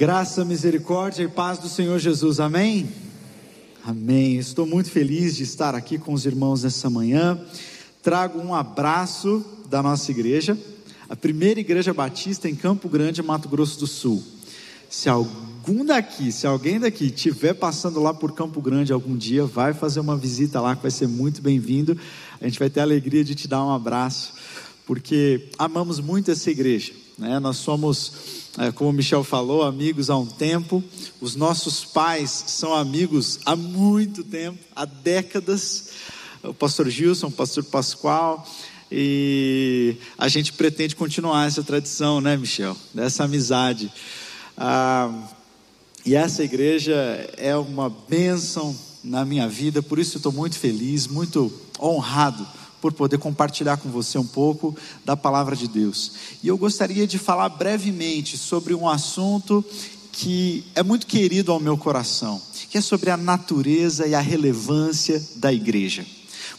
Graça, misericórdia e paz do Senhor Jesus, amém? Amém. Estou muito feliz de estar aqui com os irmãos nessa manhã. Trago um abraço da nossa igreja, a primeira igreja batista em Campo Grande, Mato Grosso do Sul. Se algum daqui, se alguém daqui estiver passando lá por Campo Grande algum dia, vai fazer uma visita lá que vai ser muito bem-vindo. A gente vai ter a alegria de te dar um abraço, porque amamos muito essa igreja. Né? Nós somos como o Michel falou, amigos há um tempo. Os nossos pais são amigos há muito tempo, há décadas. O pastor Gilson, o pastor Pascoal. E a gente pretende continuar essa tradição, né, Michel? Dessa amizade. Ah, e essa igreja é uma bênção na minha vida, por isso estou muito feliz, muito honrado por poder compartilhar com você um pouco da palavra de Deus. E eu gostaria de falar brevemente sobre um assunto que é muito querido ao meu coração, que é sobre a natureza e a relevância da igreja.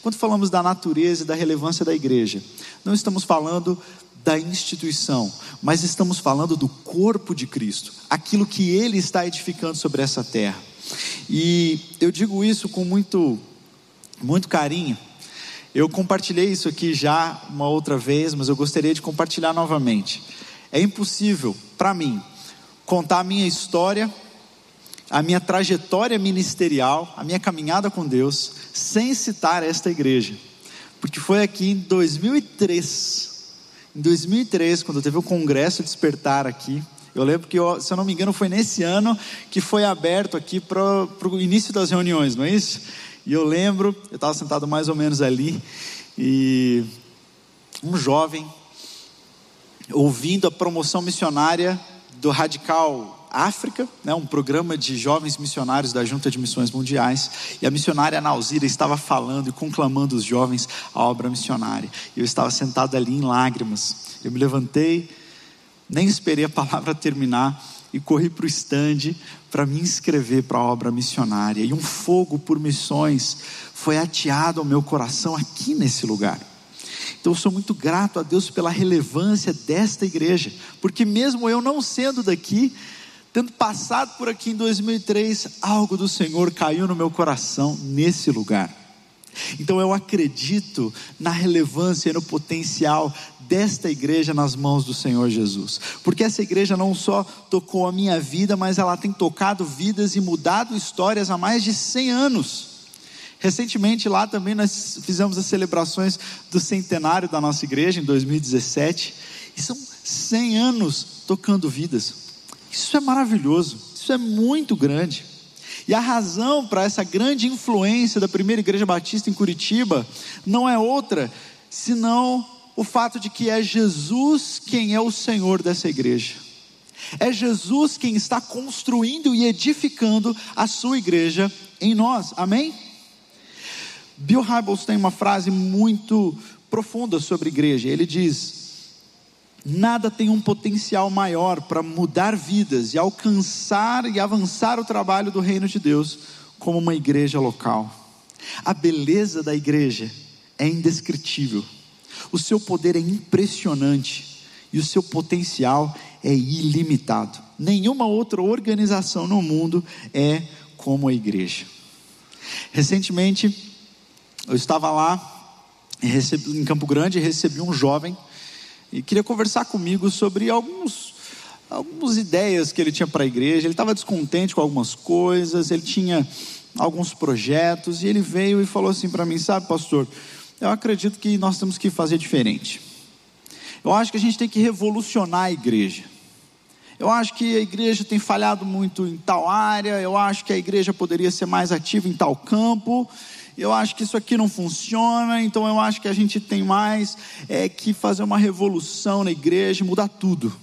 Quando falamos da natureza e da relevância da igreja, não estamos falando da instituição, mas estamos falando do corpo de Cristo, aquilo que ele está edificando sobre essa terra. E eu digo isso com muito muito carinho, eu compartilhei isso aqui já uma outra vez, mas eu gostaria de compartilhar novamente. É impossível para mim contar a minha história, a minha trajetória ministerial, a minha caminhada com Deus, sem citar esta igreja. Porque foi aqui em 2003, em 2003, quando teve o congresso Despertar aqui, eu lembro que, se eu não me engano, foi nesse ano que foi aberto aqui para o início das reuniões, não é isso? E eu lembro, eu estava sentado mais ou menos ali, e um jovem, ouvindo a promoção missionária do Radical África, né, um programa de jovens missionários da Junta de Missões Mundiais, e a missionária Nauzira estava falando e conclamando os jovens à obra missionária. Eu estava sentado ali em lágrimas. Eu me levantei, nem esperei a palavra terminar e corri para o estande para me inscrever para a obra missionária. E um fogo por missões foi ateado ao meu coração aqui nesse lugar. Então eu sou muito grato a Deus pela relevância desta igreja, porque mesmo eu não sendo daqui, tendo passado por aqui em 2003, algo do Senhor caiu no meu coração nesse lugar. Então eu acredito na relevância e no potencial desta igreja nas mãos do Senhor Jesus, porque essa igreja não só tocou a minha vida, mas ela tem tocado vidas e mudado histórias há mais de 100 anos. Recentemente lá também nós fizemos as celebrações do centenário da nossa igreja em 2017, e são 100 anos tocando vidas. Isso é maravilhoso, isso é muito grande. E a razão para essa grande influência da primeira igreja batista em Curitiba não é outra senão o fato de que é Jesus quem é o Senhor dessa igreja. É Jesus quem está construindo e edificando a sua igreja em nós. Amém? Bill Hybels tem uma frase muito profunda sobre igreja. Ele diz: Nada tem um potencial maior para mudar vidas e alcançar e avançar o trabalho do reino de Deus como uma igreja local. A beleza da igreja é indescritível, o seu poder é impressionante e o seu potencial é ilimitado. Nenhuma outra organização no mundo é como a igreja. Recentemente, eu estava lá em Campo Grande e recebi um jovem e queria conversar comigo sobre alguns, algumas ideias que ele tinha para a igreja. Ele estava descontente com algumas coisas, ele tinha alguns projetos, e ele veio e falou assim para mim: Sabe, pastor, eu acredito que nós temos que fazer diferente. Eu acho que a gente tem que revolucionar a igreja. Eu acho que a igreja tem falhado muito em tal área, eu acho que a igreja poderia ser mais ativa em tal campo eu acho que isso aqui não funciona, então eu acho que a gente tem mais é, que fazer uma revolução na igreja, mudar tudo.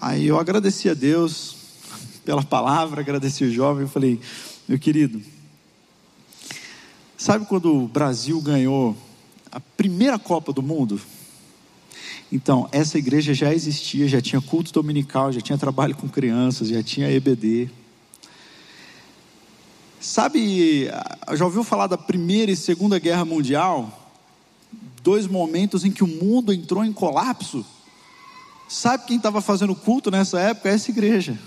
Aí eu agradeci a Deus pela palavra, agradeci o jovem, eu falei, meu querido, sabe quando o Brasil ganhou a primeira Copa do Mundo? Então, essa igreja já existia, já tinha culto dominical, já tinha trabalho com crianças, já tinha EBD. Sabe, já ouviu falar da Primeira e Segunda Guerra Mundial? Dois momentos em que o mundo entrou em colapso. Sabe quem estava fazendo culto nessa época? Essa igreja.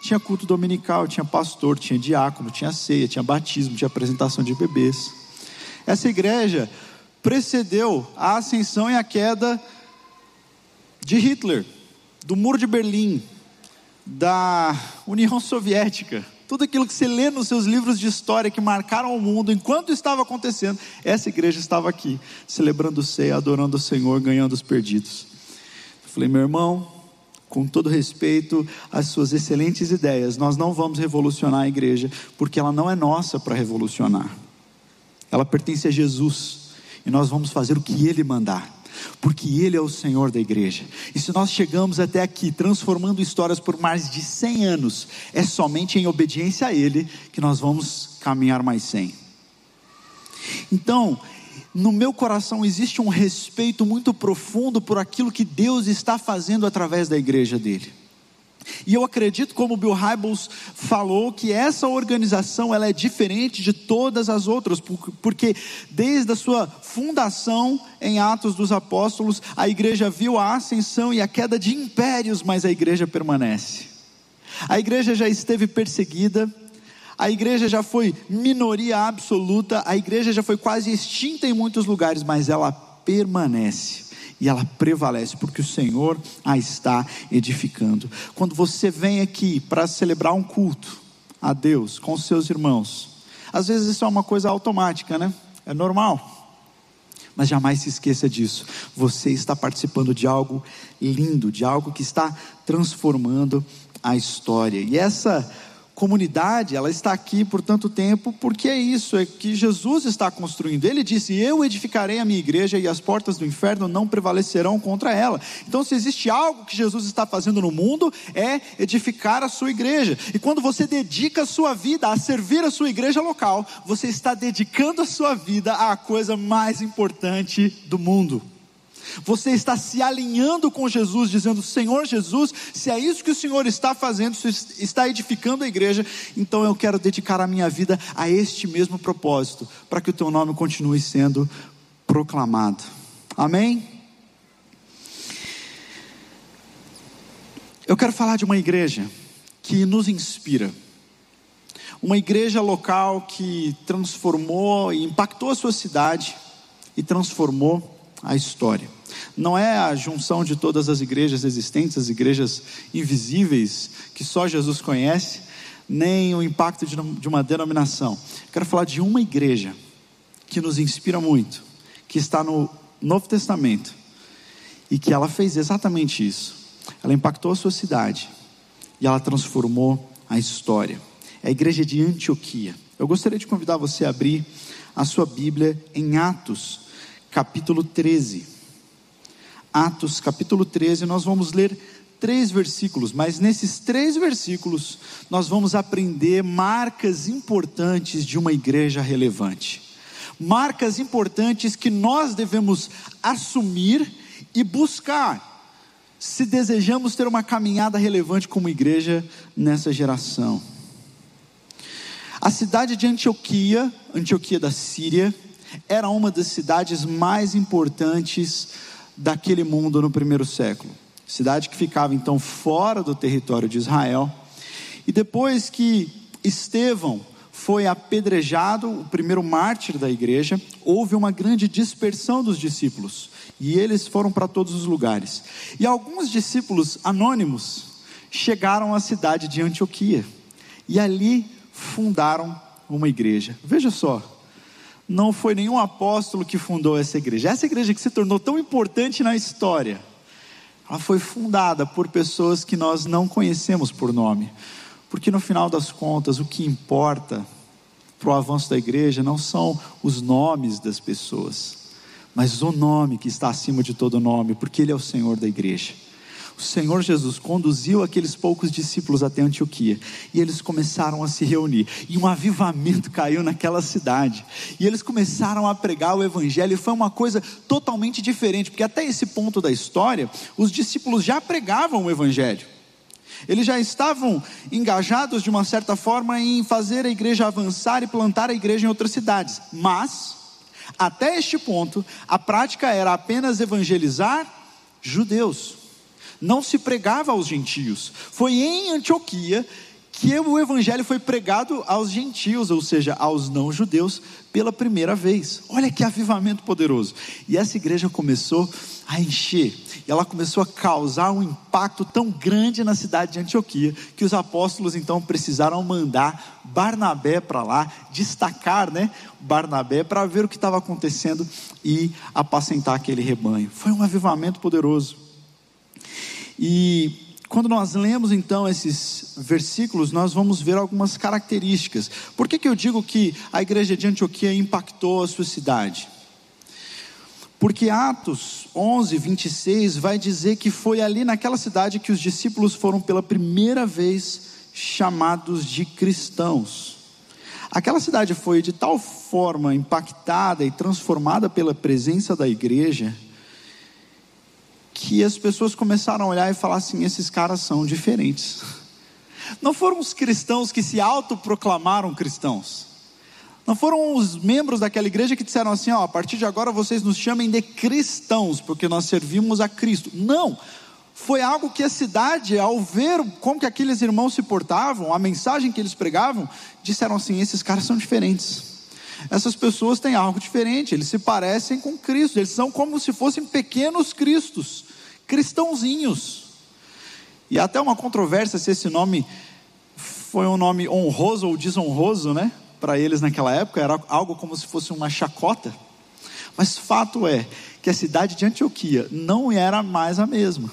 Tinha culto dominical, tinha pastor, tinha diácono, tinha ceia, tinha batismo, tinha apresentação de bebês. Essa igreja precedeu a ascensão e a queda de Hitler, do Muro de Berlim, da União Soviética. Tudo aquilo que você lê nos seus livros de história que marcaram o mundo enquanto estava acontecendo, essa igreja estava aqui, celebrando o ceia, adorando o Senhor, ganhando os perdidos. Eu falei, meu irmão, com todo respeito às suas excelentes ideias, nós não vamos revolucionar a igreja, porque ela não é nossa para revolucionar. Ela pertence a Jesus, e nós vamos fazer o que Ele mandar porque Ele é o Senhor da igreja. E se nós chegamos até aqui transformando histórias por mais de 100 anos, é somente em obediência a Ele que nós vamos caminhar mais 100. Então, no meu coração existe um respeito muito profundo por aquilo que Deus está fazendo através da igreja dele. E eu acredito, como Bill Hybels falou, que essa organização ela é diferente de todas as outras, porque desde a sua fundação em Atos dos Apóstolos, a igreja viu a ascensão e a queda de impérios, mas a igreja permanece. A igreja já esteve perseguida, a igreja já foi minoria absoluta, a igreja já foi quase extinta em muitos lugares, mas ela permanece e ela prevalece, porque o Senhor a está edificando. Quando você vem aqui para celebrar um culto a Deus com seus irmãos, às vezes isso é uma coisa automática, né? É normal. Mas jamais se esqueça disso. Você está participando de algo lindo, de algo que está transformando a história. E essa comunidade, ela está aqui por tanto tempo, porque é isso, é que Jesus está construindo. Ele disse: Eu edificarei a minha igreja e as portas do inferno não prevalecerão contra ela. Então, se existe algo que Jesus está fazendo no mundo, é edificar a sua igreja. E quando você dedica a sua vida a servir a sua igreja local, você está dedicando a sua vida à coisa mais importante do mundo. Você está se alinhando com Jesus, dizendo: Senhor Jesus, se é isso que o Senhor está fazendo, se está edificando a igreja, então eu quero dedicar a minha vida a este mesmo propósito, para que o teu nome continue sendo proclamado. Amém? Eu quero falar de uma igreja que nos inspira. Uma igreja local que transformou e impactou a sua cidade e transformou a história. Não é a junção de todas as igrejas existentes, as igrejas invisíveis que só Jesus conhece, nem o impacto de uma denominação. Quero falar de uma igreja que nos inspira muito, que está no Novo Testamento e que ela fez exatamente isso. Ela impactou a sua cidade e ela transformou a história. É a igreja de Antioquia. Eu gostaria de convidar você a abrir a sua Bíblia em Atos, capítulo 13. Atos, capítulo 13, nós vamos ler três versículos, mas nesses três versículos nós vamos aprender marcas importantes de uma igreja relevante. Marcas importantes que nós devemos assumir e buscar, se desejamos ter uma caminhada relevante como igreja nessa geração. A cidade de Antioquia, Antioquia da Síria, era uma das cidades mais importantes daquele mundo no primeiro século. Cidade que ficava então fora do território de Israel. E depois que Estevão foi apedrejado, o primeiro mártir da igreja, houve uma grande dispersão dos discípulos. E eles foram para todos os lugares. E alguns discípulos anônimos chegaram à cidade de Antioquia. E ali fundaram uma igreja. Veja só, não foi nenhum apóstolo que fundou essa igreja. Essa igreja que se tornou tão importante na história, ela foi fundada por pessoas que nós não conhecemos por nome. Porque no final das contas, o que importa para o avanço da igreja não são os nomes das pessoas, mas o nome que está acima de todo nome, porque Ele é o Senhor da igreja o Senhor Jesus conduziu aqueles poucos discípulos até Antioquia e eles começaram a se reunir. E um avivamento caiu naquela cidade. E eles começaram a pregar o Evangelho. E foi uma coisa totalmente diferente, porque até esse ponto da história, os discípulos já pregavam o Evangelho. Eles já estavam engajados de uma certa forma em fazer a igreja avançar e plantar a igreja em outras cidades. Mas, até este ponto, a prática era apenas evangelizar judeus. Não se pregava aos gentios. Foi em Antioquia que o evangelho foi pregado aos gentios, ou seja, aos não-judeus, pela primeira vez. Olha que avivamento poderoso. E essa igreja começou a encher, e ela começou a causar um impacto tão grande na cidade de Antioquia, que os apóstolos então precisaram mandar Barnabé para lá, destacar, né, Barnabé para ver o que estava acontecendo e apacentar aquele rebanho. Foi um avivamento poderoso. E quando nós lemos então esses versículos, nós vamos ver algumas características. Por que, que eu digo que a igreja de Antioquia impactou a sua cidade? Porque Atos 11, 26 vai dizer que foi ali naquela cidade que os discípulos foram pela primeira vez chamados de cristãos. Aquela cidade foi de tal forma impactada e transformada pela presença da igreja, que as pessoas começaram a olhar e falar assim: esses caras são diferentes. Não foram os cristãos que se autoproclamaram cristãos. Não foram os membros daquela igreja que disseram assim: ó, a partir de agora vocês nos chamem de cristãos, porque nós servimos a Cristo. Não. Foi algo que a cidade, ao ver como que aqueles irmãos se portavam, a mensagem que eles pregavam, disseram assim: esses caras são diferentes. Essas pessoas têm algo diferente, eles se parecem com Cristo, eles são como se fossem pequenos cristos cristãozinhos. E até uma controvérsia se esse nome foi um nome honroso ou desonroso, né? Para eles naquela época, era algo como se fosse uma chacota. Mas fato é que a cidade de Antioquia não era mais a mesma.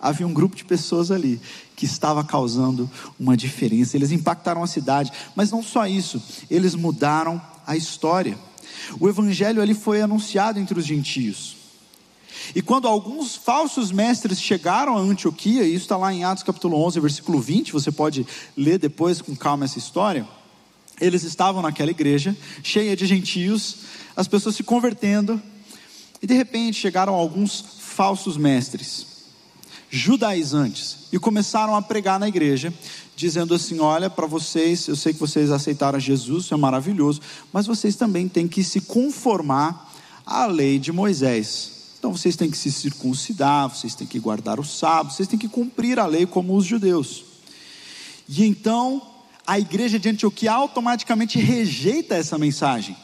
Havia um grupo de pessoas ali que estava causando uma diferença. Eles impactaram a cidade, mas não só isso, eles mudaram a história. O evangelho ali foi anunciado entre os gentios. E quando alguns falsos mestres chegaram a Antioquia, e isso está lá em Atos capítulo 11, versículo 20, você pode ler depois com calma essa história. Eles estavam naquela igreja, cheia de gentios, as pessoas se convertendo, e de repente chegaram alguns falsos mestres, judaizantes, e começaram a pregar na igreja, dizendo assim: Olha, para vocês, eu sei que vocês aceitaram Jesus, isso é maravilhoso, mas vocês também têm que se conformar à lei de Moisés. Então vocês têm que se circuncidar, vocês têm que guardar o sábado, vocês têm que cumprir a lei como os judeus. E então a igreja de Antioquia automaticamente rejeita essa mensagem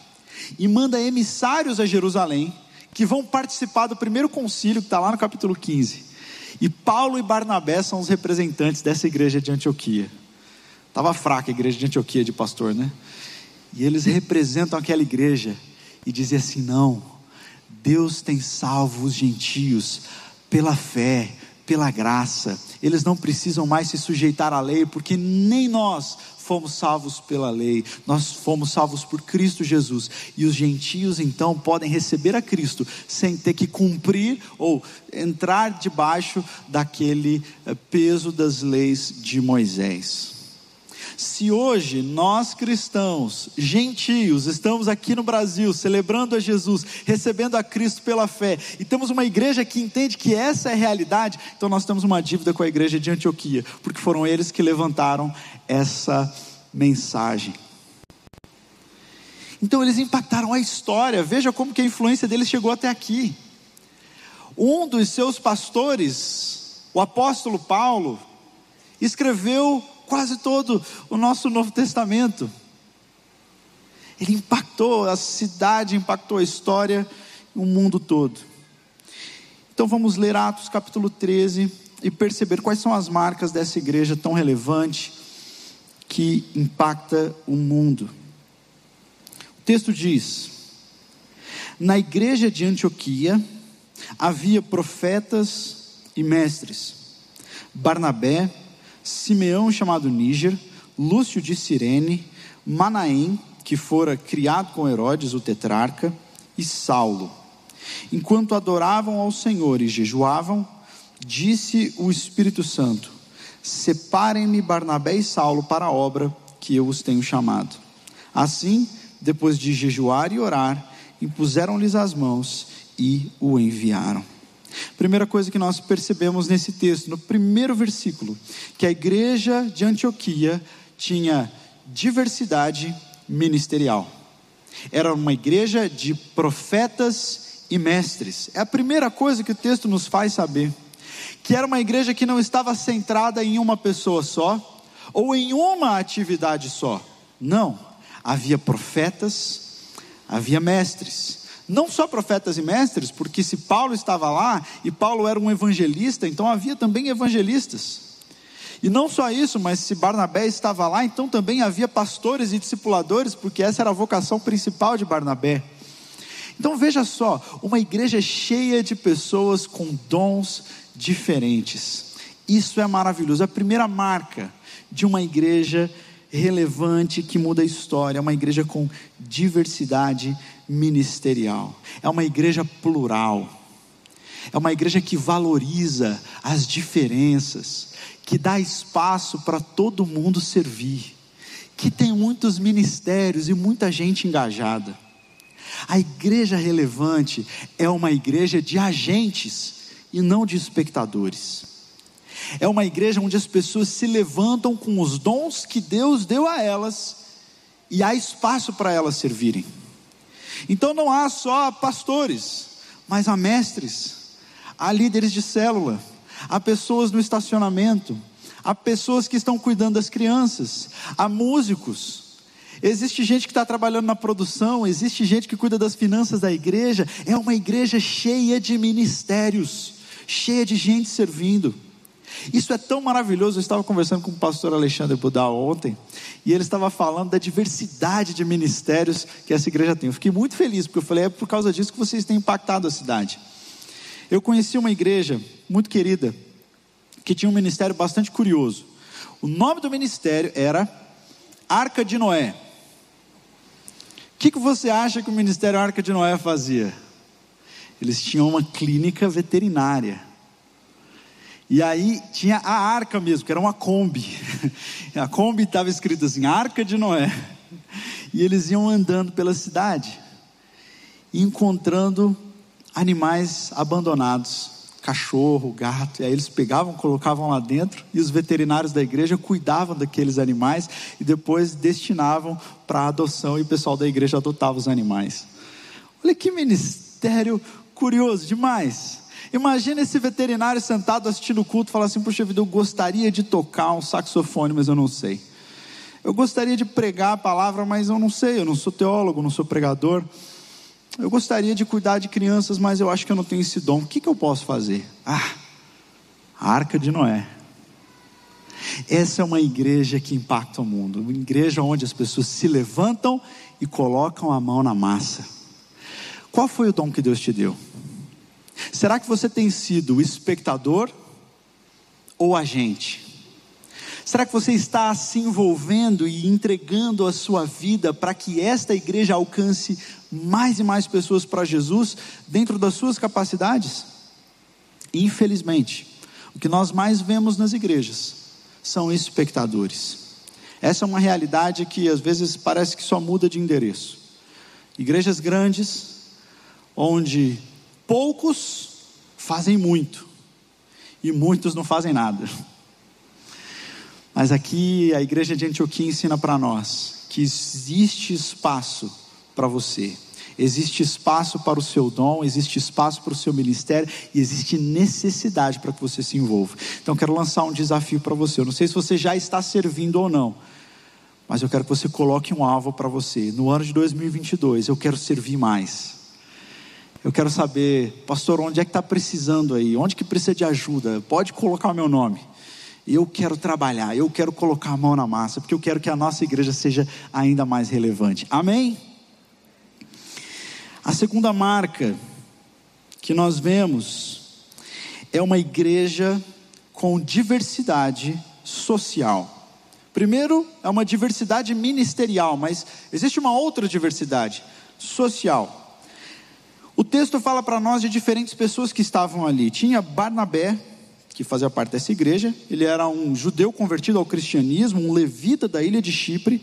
e manda emissários a Jerusalém que vão participar do primeiro concílio que está lá no capítulo 15. E Paulo e Barnabé são os representantes dessa igreja de Antioquia. Estava fraca a igreja de Antioquia de pastor, né? E eles representam aquela igreja e dizem assim: não Deus tem salvo os gentios pela fé, pela graça. Eles não precisam mais se sujeitar à lei, porque nem nós fomos salvos pela lei, nós fomos salvos por Cristo Jesus. E os gentios então podem receber a Cristo sem ter que cumprir ou entrar debaixo daquele eh, peso das leis de Moisés. Se hoje nós cristãos, gentios, estamos aqui no Brasil celebrando a Jesus, recebendo a Cristo pela fé, e temos uma igreja que entende que essa é a realidade, então nós temos uma dívida com a igreja de Antioquia, porque foram eles que levantaram essa mensagem. Então eles impactaram a história, veja como que a influência deles chegou até aqui. Um dos seus pastores, o apóstolo Paulo, escreveu quase todo o nosso Novo Testamento. Ele impactou a cidade, impactou a história, o mundo todo. Então vamos ler Atos capítulo 13 e perceber quais são as marcas dessa igreja tão relevante que impacta o mundo. O texto diz: Na igreja de Antioquia havia profetas e mestres, Barnabé, Simeão chamado Níger, Lúcio de Cirene, Manaém, que fora criado com Herodes, o tetrarca, e Saulo. Enquanto adoravam ao Senhor e jejuavam, disse o Espírito Santo: Separem-me Barnabé e Saulo para a obra que eu os tenho chamado. Assim, depois de jejuar e orar, impuseram-lhes as mãos e o enviaram. Primeira coisa que nós percebemos nesse texto, no primeiro versículo, que a igreja de Antioquia tinha diversidade ministerial. Era uma igreja de profetas e mestres. É a primeira coisa que o texto nos faz saber. que era uma igreja que não estava centrada em uma pessoa só, ou em uma atividade só. Não, havia profetas, havia mestres. Não só profetas e mestres, porque se Paulo estava lá e Paulo era um evangelista, então havia também evangelistas. E não só isso, mas se Barnabé estava lá, então também havia pastores e discipuladores, porque essa era a vocação principal de Barnabé. Então veja só, uma igreja cheia de pessoas com dons diferentes. Isso é maravilhoso. A primeira marca de uma igreja relevante que muda a história, é uma igreja com diversidade ministerial. É uma igreja plural. É uma igreja que valoriza as diferenças, que dá espaço para todo mundo servir, que tem muitos ministérios e muita gente engajada. A igreja relevante é uma igreja de agentes e não de espectadores. É uma igreja onde as pessoas se levantam com os dons que Deus deu a elas e há espaço para elas servirem. Então não há só pastores, mas há mestres, há líderes de célula, há pessoas no estacionamento, há pessoas que estão cuidando das crianças, há músicos, Existe gente que está trabalhando na produção, existe gente que cuida das finanças da igreja. É uma igreja cheia de ministérios, cheia de gente servindo. Isso é tão maravilhoso. Eu estava conversando com o pastor Alexandre Budal ontem, e ele estava falando da diversidade de ministérios que essa igreja tem. Eu fiquei muito feliz, porque eu falei, é por causa disso que vocês têm impactado a cidade. Eu conheci uma igreja muito querida, que tinha um ministério bastante curioso. O nome do ministério era Arca de Noé. O que, que você acha que o Ministério Arca de Noé fazia? Eles tinham uma clínica veterinária. E aí tinha a arca mesmo, que era uma Kombi. A Kombi estava escrita assim: Arca de Noé. E eles iam andando pela cidade, encontrando animais abandonados cachorro, gato, e aí eles pegavam, colocavam lá dentro, e os veterinários da igreja cuidavam daqueles animais e depois destinavam para adoção e o pessoal da igreja adotava os animais. Olha que ministério curioso demais. Imagina esse veterinário sentado assistindo o culto, falar assim: Puxa vida, eu gostaria de tocar um saxofone, mas eu não sei. Eu gostaria de pregar a palavra, mas eu não sei, eu não sou teólogo, não sou pregador. Eu gostaria de cuidar de crianças, mas eu acho que eu não tenho esse dom. O que, que eu posso fazer? Ah, a arca de Noé. Essa é uma igreja que impacta o mundo, uma igreja onde as pessoas se levantam e colocam a mão na massa. Qual foi o dom que Deus te deu? Será que você tem sido espectador ou agente? Será que você está se envolvendo e entregando a sua vida para que esta igreja alcance mais e mais pessoas para Jesus dentro das suas capacidades? Infelizmente, o que nós mais vemos nas igrejas são espectadores. Essa é uma realidade que às vezes parece que só muda de endereço. Igrejas grandes, onde poucos fazem muito e muitos não fazem nada. Mas aqui a igreja de Antioquia ensina para nós que existe espaço para você. Existe espaço para o seu dom, existe espaço para o seu ministério e existe necessidade para que você se envolva. Então quero lançar um desafio para você. Eu não sei se você já está servindo ou não, mas eu quero que você coloque um alvo para você. No ano de 2022, eu quero servir mais. Eu quero saber, pastor, onde é que está precisando aí? Onde que precisa de ajuda? Pode colocar o meu nome eu quero trabalhar, eu quero colocar a mão na massa, porque eu quero que a nossa igreja seja ainda mais relevante. Amém? A segunda marca que nós vemos é uma igreja com diversidade social. Primeiro, é uma diversidade ministerial, mas existe uma outra diversidade social. O texto fala para nós de diferentes pessoas que estavam ali. Tinha Barnabé, que fazia parte dessa igreja. Ele era um judeu convertido ao cristianismo, um levita da ilha de Chipre,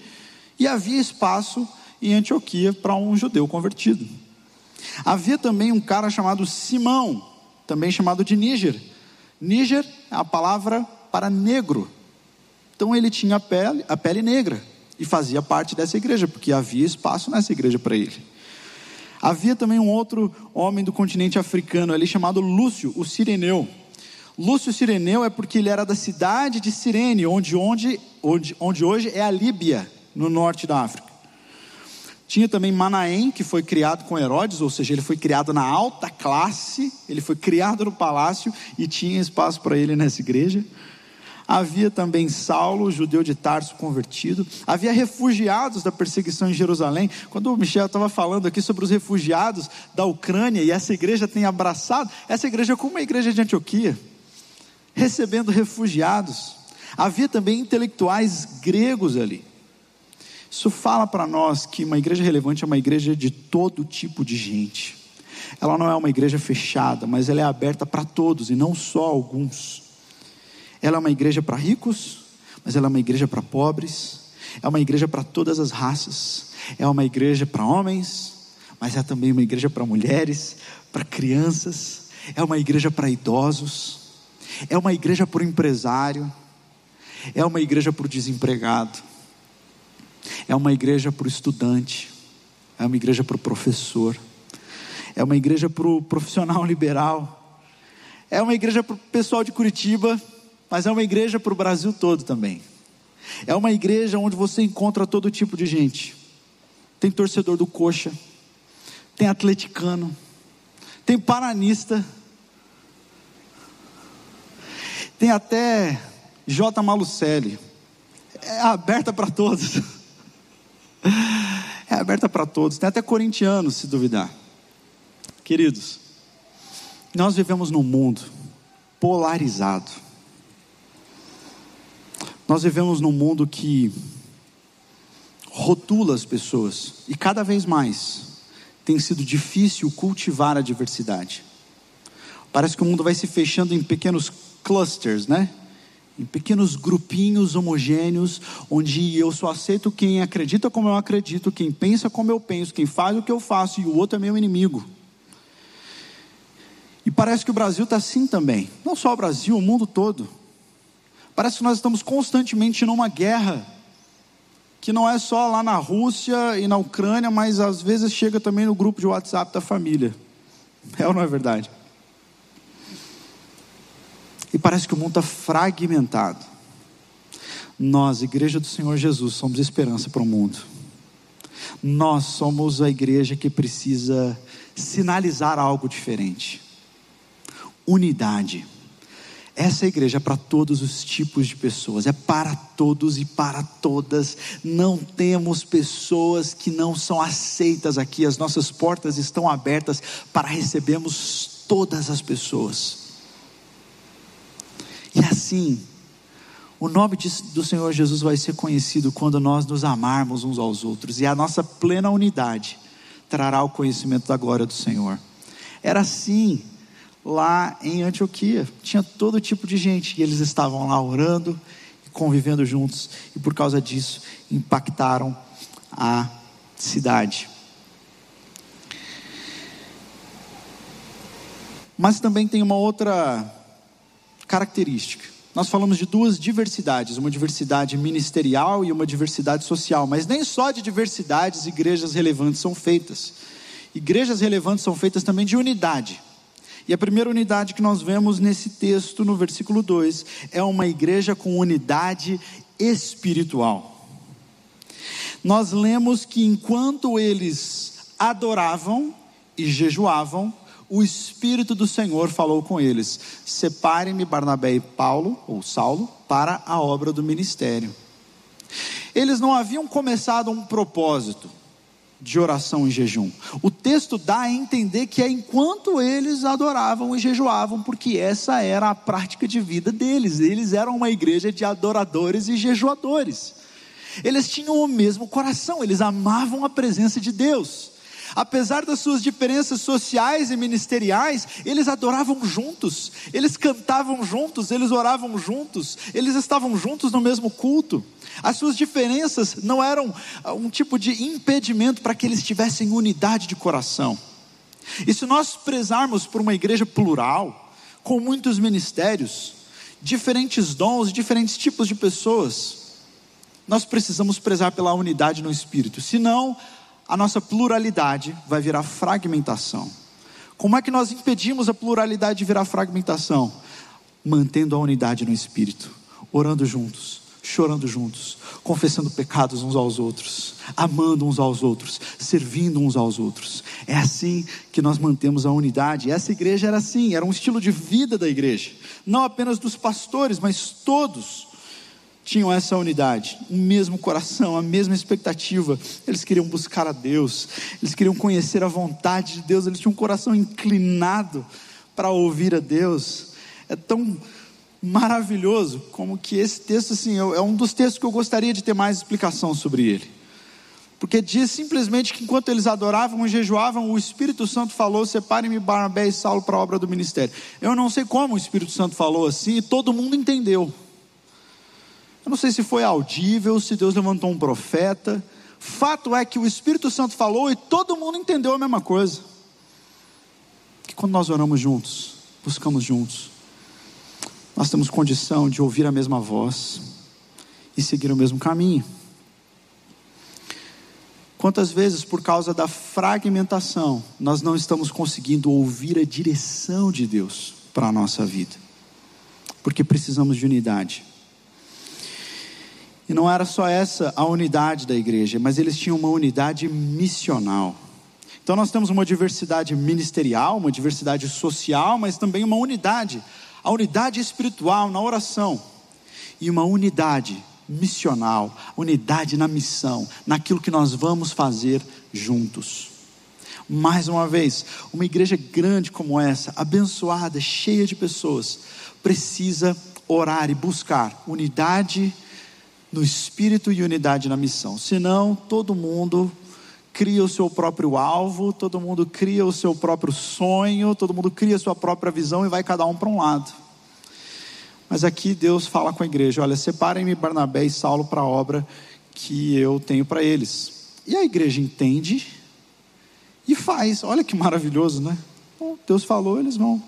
e havia espaço em Antioquia para um judeu convertido. Havia também um cara chamado Simão, também chamado de Níger. Níger é a palavra para negro. Então ele tinha a pele, a pele negra e fazia parte dessa igreja, porque havia espaço nessa igreja para ele. Havia também um outro homem do continente africano ali chamado Lúcio, o Sireneu. Lúcio Sireneu é porque ele era da cidade de Cirene, onde, onde, onde, onde hoje é a Líbia, no norte da África. Tinha também Manaém, que foi criado com Herodes, ou seja, ele foi criado na alta classe, ele foi criado no palácio e tinha espaço para ele nessa igreja. Havia também Saulo, judeu de Tarso convertido. Havia refugiados da perseguição em Jerusalém. Quando o Michel estava falando aqui sobre os refugiados da Ucrânia e essa igreja tem abraçado, essa igreja é como a igreja de Antioquia, recebendo refugiados. Havia também intelectuais gregos ali. Isso fala para nós que uma igreja relevante é uma igreja de todo tipo de gente. Ela não é uma igreja fechada, mas ela é aberta para todos e não só alguns. Ela é uma igreja para ricos, mas ela é uma igreja para pobres. É uma igreja para todas as raças. É uma igreja para homens, mas é também uma igreja para mulheres, para crianças. É uma igreja para idosos. É uma igreja para o empresário. É uma igreja para o desempregado é uma igreja para o estudante, é uma igreja para o professor, é uma igreja para o profissional liberal, é uma igreja para o pessoal de Curitiba, mas é uma igreja para o Brasil todo também. É uma igreja onde você encontra todo tipo de gente. Tem torcedor do coxa, tem atleticano, tem paranista, tem até J. Malucelli. É aberta para todos. É aberta para todos, tem até corintianos, se duvidar. Queridos, nós vivemos num mundo polarizado. Nós vivemos num mundo que rotula as pessoas e cada vez mais tem sido difícil cultivar a diversidade. Parece que o mundo vai se fechando em pequenos clusters, né? em pequenos grupinhos homogêneos, onde eu só aceito quem acredita como eu acredito, quem pensa como eu penso, quem faz o que eu faço e o outro é meu inimigo. E parece que o Brasil está assim também, não só o Brasil, o mundo todo. Parece que nós estamos constantemente numa guerra, que não é só lá na Rússia e na Ucrânia, mas às vezes chega também no grupo de WhatsApp da família. É ou não é verdade? E parece que o mundo está fragmentado. Nós, Igreja do Senhor Jesus, somos esperança para o mundo. Nós somos a igreja que precisa sinalizar algo diferente. Unidade. Essa igreja é para todos os tipos de pessoas, é para todos e para todas. Não temos pessoas que não são aceitas aqui, as nossas portas estão abertas para recebermos todas as pessoas. E assim, o nome de, do Senhor Jesus vai ser conhecido quando nós nos amarmos uns aos outros, e a nossa plena unidade trará o conhecimento da glória do Senhor. Era assim lá em Antioquia, tinha todo tipo de gente, e eles estavam lá orando e convivendo juntos, e por causa disso impactaram a cidade. Mas também tem uma outra característica. Nós falamos de duas diversidades, uma diversidade ministerial e uma diversidade social, mas nem só de diversidades igrejas relevantes são feitas. Igrejas relevantes são feitas também de unidade. E a primeira unidade que nós vemos nesse texto, no versículo 2, é uma igreja com unidade espiritual. Nós lemos que enquanto eles adoravam e jejuavam, o Espírito do Senhor falou com eles: Separem-me Barnabé e Paulo, ou Saulo, para a obra do ministério. Eles não haviam começado um propósito de oração e jejum. O texto dá a entender que é enquanto eles adoravam e jejuavam, porque essa era a prática de vida deles. Eles eram uma igreja de adoradores e jejuadores. Eles tinham o mesmo coração, eles amavam a presença de Deus. Apesar das suas diferenças sociais e ministeriais, eles adoravam juntos, eles cantavam juntos, eles oravam juntos, eles estavam juntos no mesmo culto. As suas diferenças não eram ah, um tipo de impedimento para que eles tivessem unidade de coração. E se nós prezarmos por uma igreja plural, com muitos ministérios, diferentes dons, diferentes tipos de pessoas, nós precisamos prezar pela unidade no espírito, senão a nossa pluralidade vai virar fragmentação. Como é que nós impedimos a pluralidade de virar fragmentação? mantendo a unidade no espírito, orando juntos, chorando juntos, confessando pecados uns aos outros, amando uns aos outros, servindo uns aos outros. É assim que nós mantemos a unidade. Essa igreja era assim, era um estilo de vida da igreja, não apenas dos pastores, mas todos tinham essa unidade, o mesmo coração, a mesma expectativa. Eles queriam buscar a Deus, eles queriam conhecer a vontade de Deus, eles tinham um coração inclinado para ouvir a Deus. É tão maravilhoso como que esse texto assim é um dos textos que eu gostaria de ter mais explicação sobre ele. Porque diz simplesmente que enquanto eles adoravam e jejuavam, o Espírito Santo falou: separem-me Barnabé e Saulo para a obra do ministério. Eu não sei como o Espírito Santo falou assim, e todo mundo entendeu. Eu não sei se foi audível, se Deus levantou um profeta. Fato é que o Espírito Santo falou e todo mundo entendeu a mesma coisa. Que quando nós oramos juntos, buscamos juntos, nós temos condição de ouvir a mesma voz e seguir o mesmo caminho. Quantas vezes, por causa da fragmentação, nós não estamos conseguindo ouvir a direção de Deus para a nossa vida? Porque precisamos de unidade. E não era só essa a unidade da igreja, mas eles tinham uma unidade missional. Então nós temos uma diversidade ministerial, uma diversidade social, mas também uma unidade, a unidade espiritual na oração e uma unidade missional, unidade na missão, naquilo que nós vamos fazer juntos. Mais uma vez, uma igreja grande como essa, abençoada, cheia de pessoas, precisa orar e buscar unidade no espírito e unidade na missão. Senão, todo mundo cria o seu próprio alvo, todo mundo cria o seu próprio sonho, todo mundo cria a sua própria visão e vai cada um para um lado. Mas aqui Deus fala com a igreja: olha, separem-me Barnabé e Saulo para a obra que eu tenho para eles. E a igreja entende e faz. Olha que maravilhoso, né? Deus falou, eles vão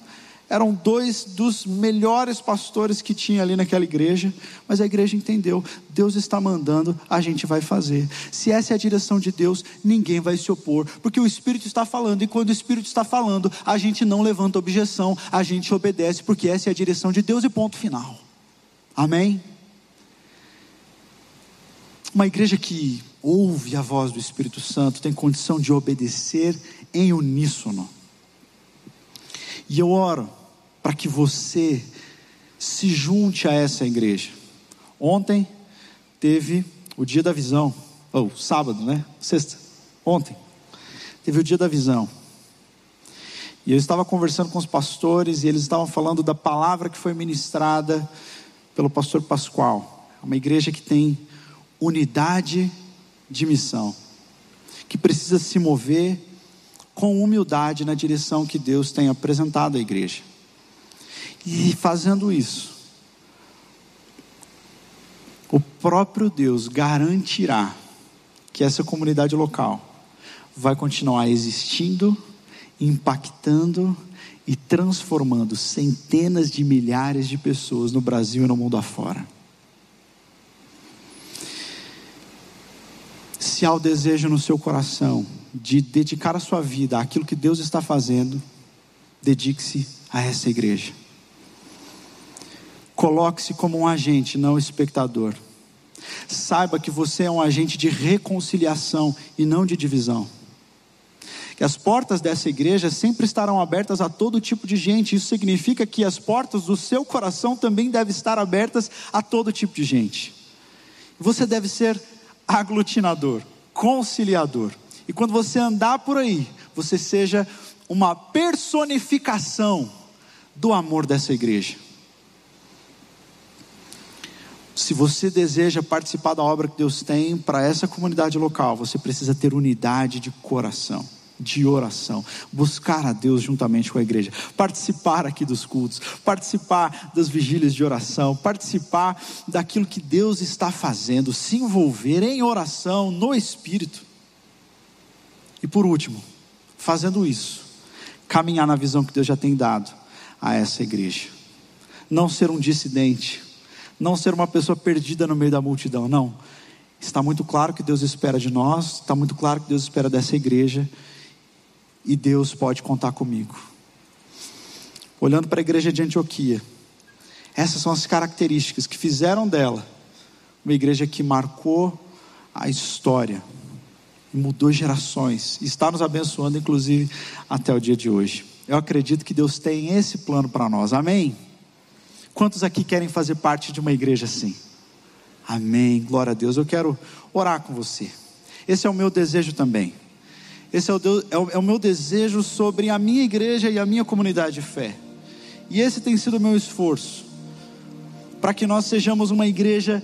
eram dois dos melhores pastores que tinha ali naquela igreja, mas a igreja entendeu: Deus está mandando, a gente vai fazer. Se essa é a direção de Deus, ninguém vai se opor, porque o Espírito está falando, e quando o Espírito está falando, a gente não levanta objeção, a gente obedece, porque essa é a direção de Deus e ponto final. Amém? Uma igreja que ouve a voz do Espírito Santo tem condição de obedecer em uníssono. E eu oro para que você se junte a essa igreja. Ontem teve o dia da visão, ou sábado, né? Sexta, ontem, teve o dia da visão. E eu estava conversando com os pastores e eles estavam falando da palavra que foi ministrada pelo pastor Pascoal. É uma igreja que tem unidade de missão, que precisa se mover com humildade na direção que Deus tem apresentado à igreja. E fazendo isso, o próprio Deus garantirá que essa comunidade local vai continuar existindo, impactando e transformando centenas de milhares de pessoas no Brasil e no mundo afora. Se há o desejo no seu coração de dedicar a sua vida àquilo que Deus está fazendo, dedique-se a essa igreja. Coloque-se como um agente, não espectador. Saiba que você é um agente de reconciliação e não de divisão. Que as portas dessa igreja sempre estarão abertas a todo tipo de gente. Isso significa que as portas do seu coração também devem estar abertas a todo tipo de gente. Você deve ser aglutinador, conciliador. E quando você andar por aí, você seja uma personificação do amor dessa igreja. Se você deseja participar da obra que Deus tem para essa comunidade local, você precisa ter unidade de coração, de oração, buscar a Deus juntamente com a igreja, participar aqui dos cultos, participar das vigílias de oração, participar daquilo que Deus está fazendo, se envolver em oração no Espírito. E por último, fazendo isso, caminhar na visão que Deus já tem dado a essa igreja. Não ser um dissidente, não ser uma pessoa perdida no meio da multidão, não. Está muito claro que Deus espera de nós, está muito claro que Deus espera dessa igreja, e Deus pode contar comigo. Olhando para a igreja de Antioquia, Essas são as características que fizeram dela uma igreja que marcou a história, mudou gerações, e está nos abençoando, inclusive, até o dia de hoje. Eu acredito que Deus tem esse plano para nós, amém? Quantos aqui querem fazer parte de uma igreja assim? Amém, glória a Deus. Eu quero orar com você. Esse é o meu desejo também. Esse é o, Deus, é, o, é o, meu desejo sobre a minha igreja e a minha comunidade de fé. E esse tem sido o meu esforço. Para que nós sejamos uma igreja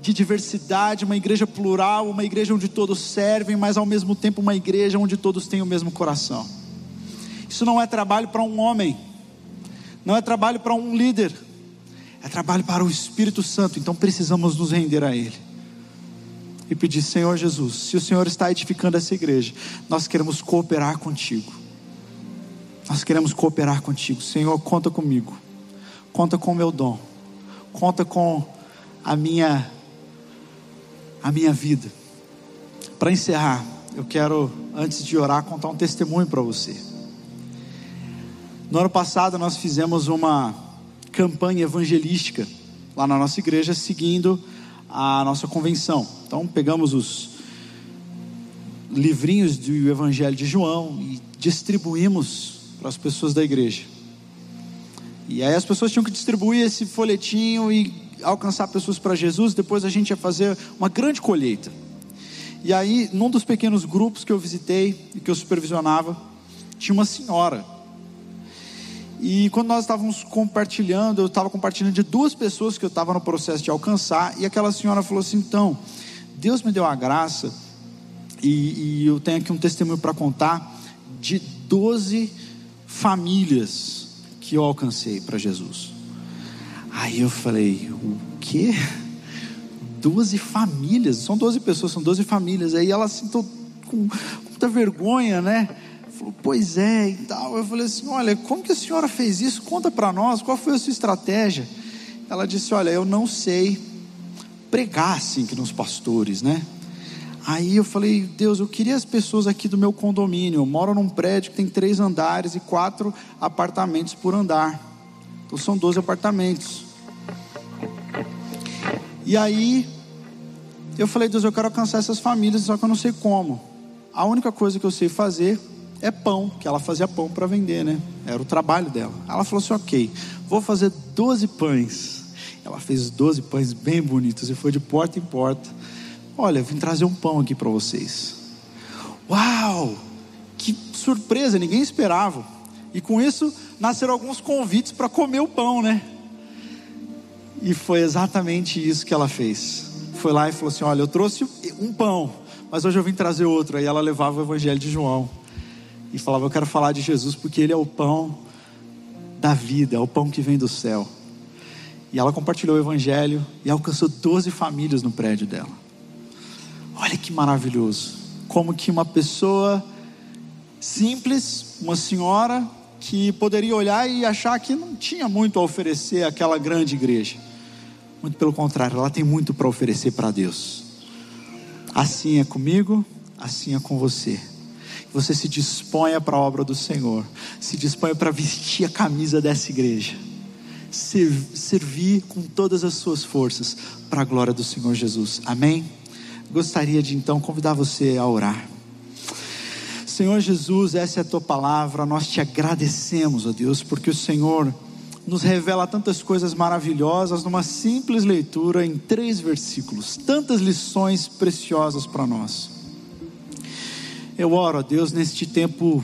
de diversidade, uma igreja plural, uma igreja onde todos servem, mas ao mesmo tempo uma igreja onde todos têm o mesmo coração. Isso não é trabalho para um homem, não é trabalho para um líder, é trabalho para o Espírito Santo, então precisamos nos render a Ele e pedir: Senhor Jesus, se o Senhor está edificando essa igreja, nós queremos cooperar contigo. Nós queremos cooperar contigo. Senhor, conta comigo. Conta com o meu dom. Conta com a minha a minha vida. Para encerrar, eu quero antes de orar contar um testemunho para você. No ano passado nós fizemos uma campanha evangelística lá na nossa igreja seguindo a nossa convenção. Então pegamos os livrinhos do Evangelho de João e distribuímos para as pessoas da igreja. E aí as pessoas tinham que distribuir esse folhetinho e alcançar pessoas para Jesus. Depois a gente ia fazer uma grande colheita. E aí, num dos pequenos grupos que eu visitei e que eu supervisionava, tinha uma senhora e quando nós estávamos compartilhando, eu estava compartilhando de duas pessoas que eu estava no processo de alcançar, e aquela senhora falou assim: então, Deus me deu a graça, e, e eu tenho aqui um testemunho para contar, de 12 famílias que eu alcancei para Jesus. Aí eu falei: o quê? 12 famílias, são 12 pessoas, são 12 famílias. Aí ela sentou com, com muita vergonha, né? Falou, pois é e tal. Eu falei assim: olha, como que a senhora fez isso? Conta para nós, qual foi a sua estratégia? Ela disse: olha, eu não sei pregar assim que nos pastores, né? Aí eu falei, Deus, eu queria as pessoas aqui do meu condomínio. Eu moro num prédio que tem três andares e quatro apartamentos por andar. Então são 12 apartamentos. E aí eu falei, Deus, eu quero alcançar essas famílias, só que eu não sei como. A única coisa que eu sei fazer é pão, que ela fazia pão para vender, né? Era o trabalho dela. Ela falou assim: ok, vou fazer 12 pães. Ela fez 12 pães bem bonitos e foi de porta em porta. Olha, vim trazer um pão aqui para vocês. Uau! Que surpresa, ninguém esperava. E com isso nasceram alguns convites para comer o pão, né? E foi exatamente isso que ela fez. Foi lá e falou assim: Olha, eu trouxe um pão, mas hoje eu vim trazer outro. Aí ela levava o evangelho de João e falava: Eu quero falar de Jesus porque Ele é o pão da vida, é o pão que vem do céu. E ela compartilhou o Evangelho e alcançou 12 famílias no prédio dela. Olha que maravilhoso. Como que uma pessoa simples, uma senhora, que poderia olhar e achar que não tinha muito a oferecer àquela grande igreja. Muito pelo contrário, ela tem muito para oferecer para Deus. Assim é comigo, assim é com você você se disponha para a obra do Senhor, se disponha para vestir a camisa dessa igreja, servir com todas as suas forças para a glória do Senhor Jesus. Amém? Gostaria de então convidar você a orar. Senhor Jesus, essa é a tua palavra, nós te agradecemos, ó Deus, porque o Senhor nos revela tantas coisas maravilhosas numa simples leitura em três versículos, tantas lições preciosas para nós. Eu oro a Deus neste tempo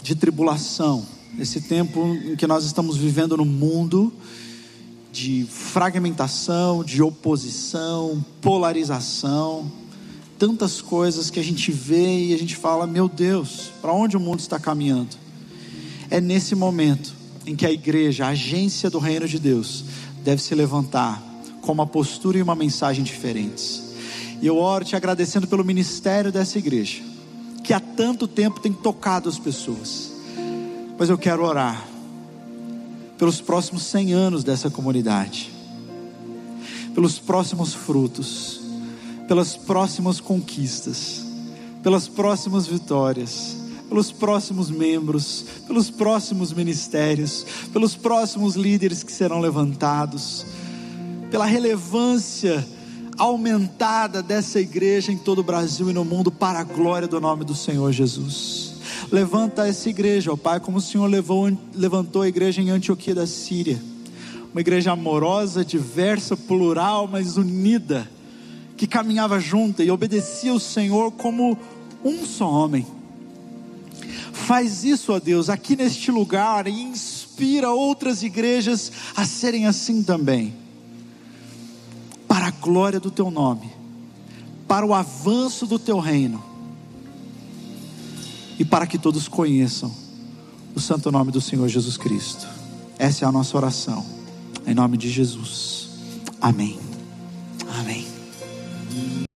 de tribulação, nesse tempo em que nós estamos vivendo no mundo de fragmentação, de oposição, polarização, tantas coisas que a gente vê e a gente fala: meu Deus, para onde o mundo está caminhando? É nesse momento em que a igreja, a agência do reino de Deus, deve se levantar com uma postura e uma mensagem diferentes. E eu oro te agradecendo pelo ministério dessa igreja, que há tanto tempo tem tocado as pessoas. Mas eu quero orar pelos próximos 100 anos dessa comunidade, pelos próximos frutos, pelas próximas conquistas, pelas próximas vitórias, pelos próximos membros, pelos próximos ministérios, pelos próximos líderes que serão levantados, pela relevância aumentada dessa igreja em todo o Brasil e no mundo para a glória do nome do Senhor Jesus. Levanta essa igreja, ó Pai, como o Senhor levou, levantou a igreja em Antioquia da Síria. Uma igreja amorosa, diversa, plural, mas unida, que caminhava junta e obedecia o Senhor como um só homem. Faz isso, ó Deus, aqui neste lugar e inspira outras igrejas a serem assim também glória do teu nome, para o avanço do teu reino e para que todos conheçam o santo nome do Senhor Jesus Cristo. Essa é a nossa oração, em nome de Jesus. Amém.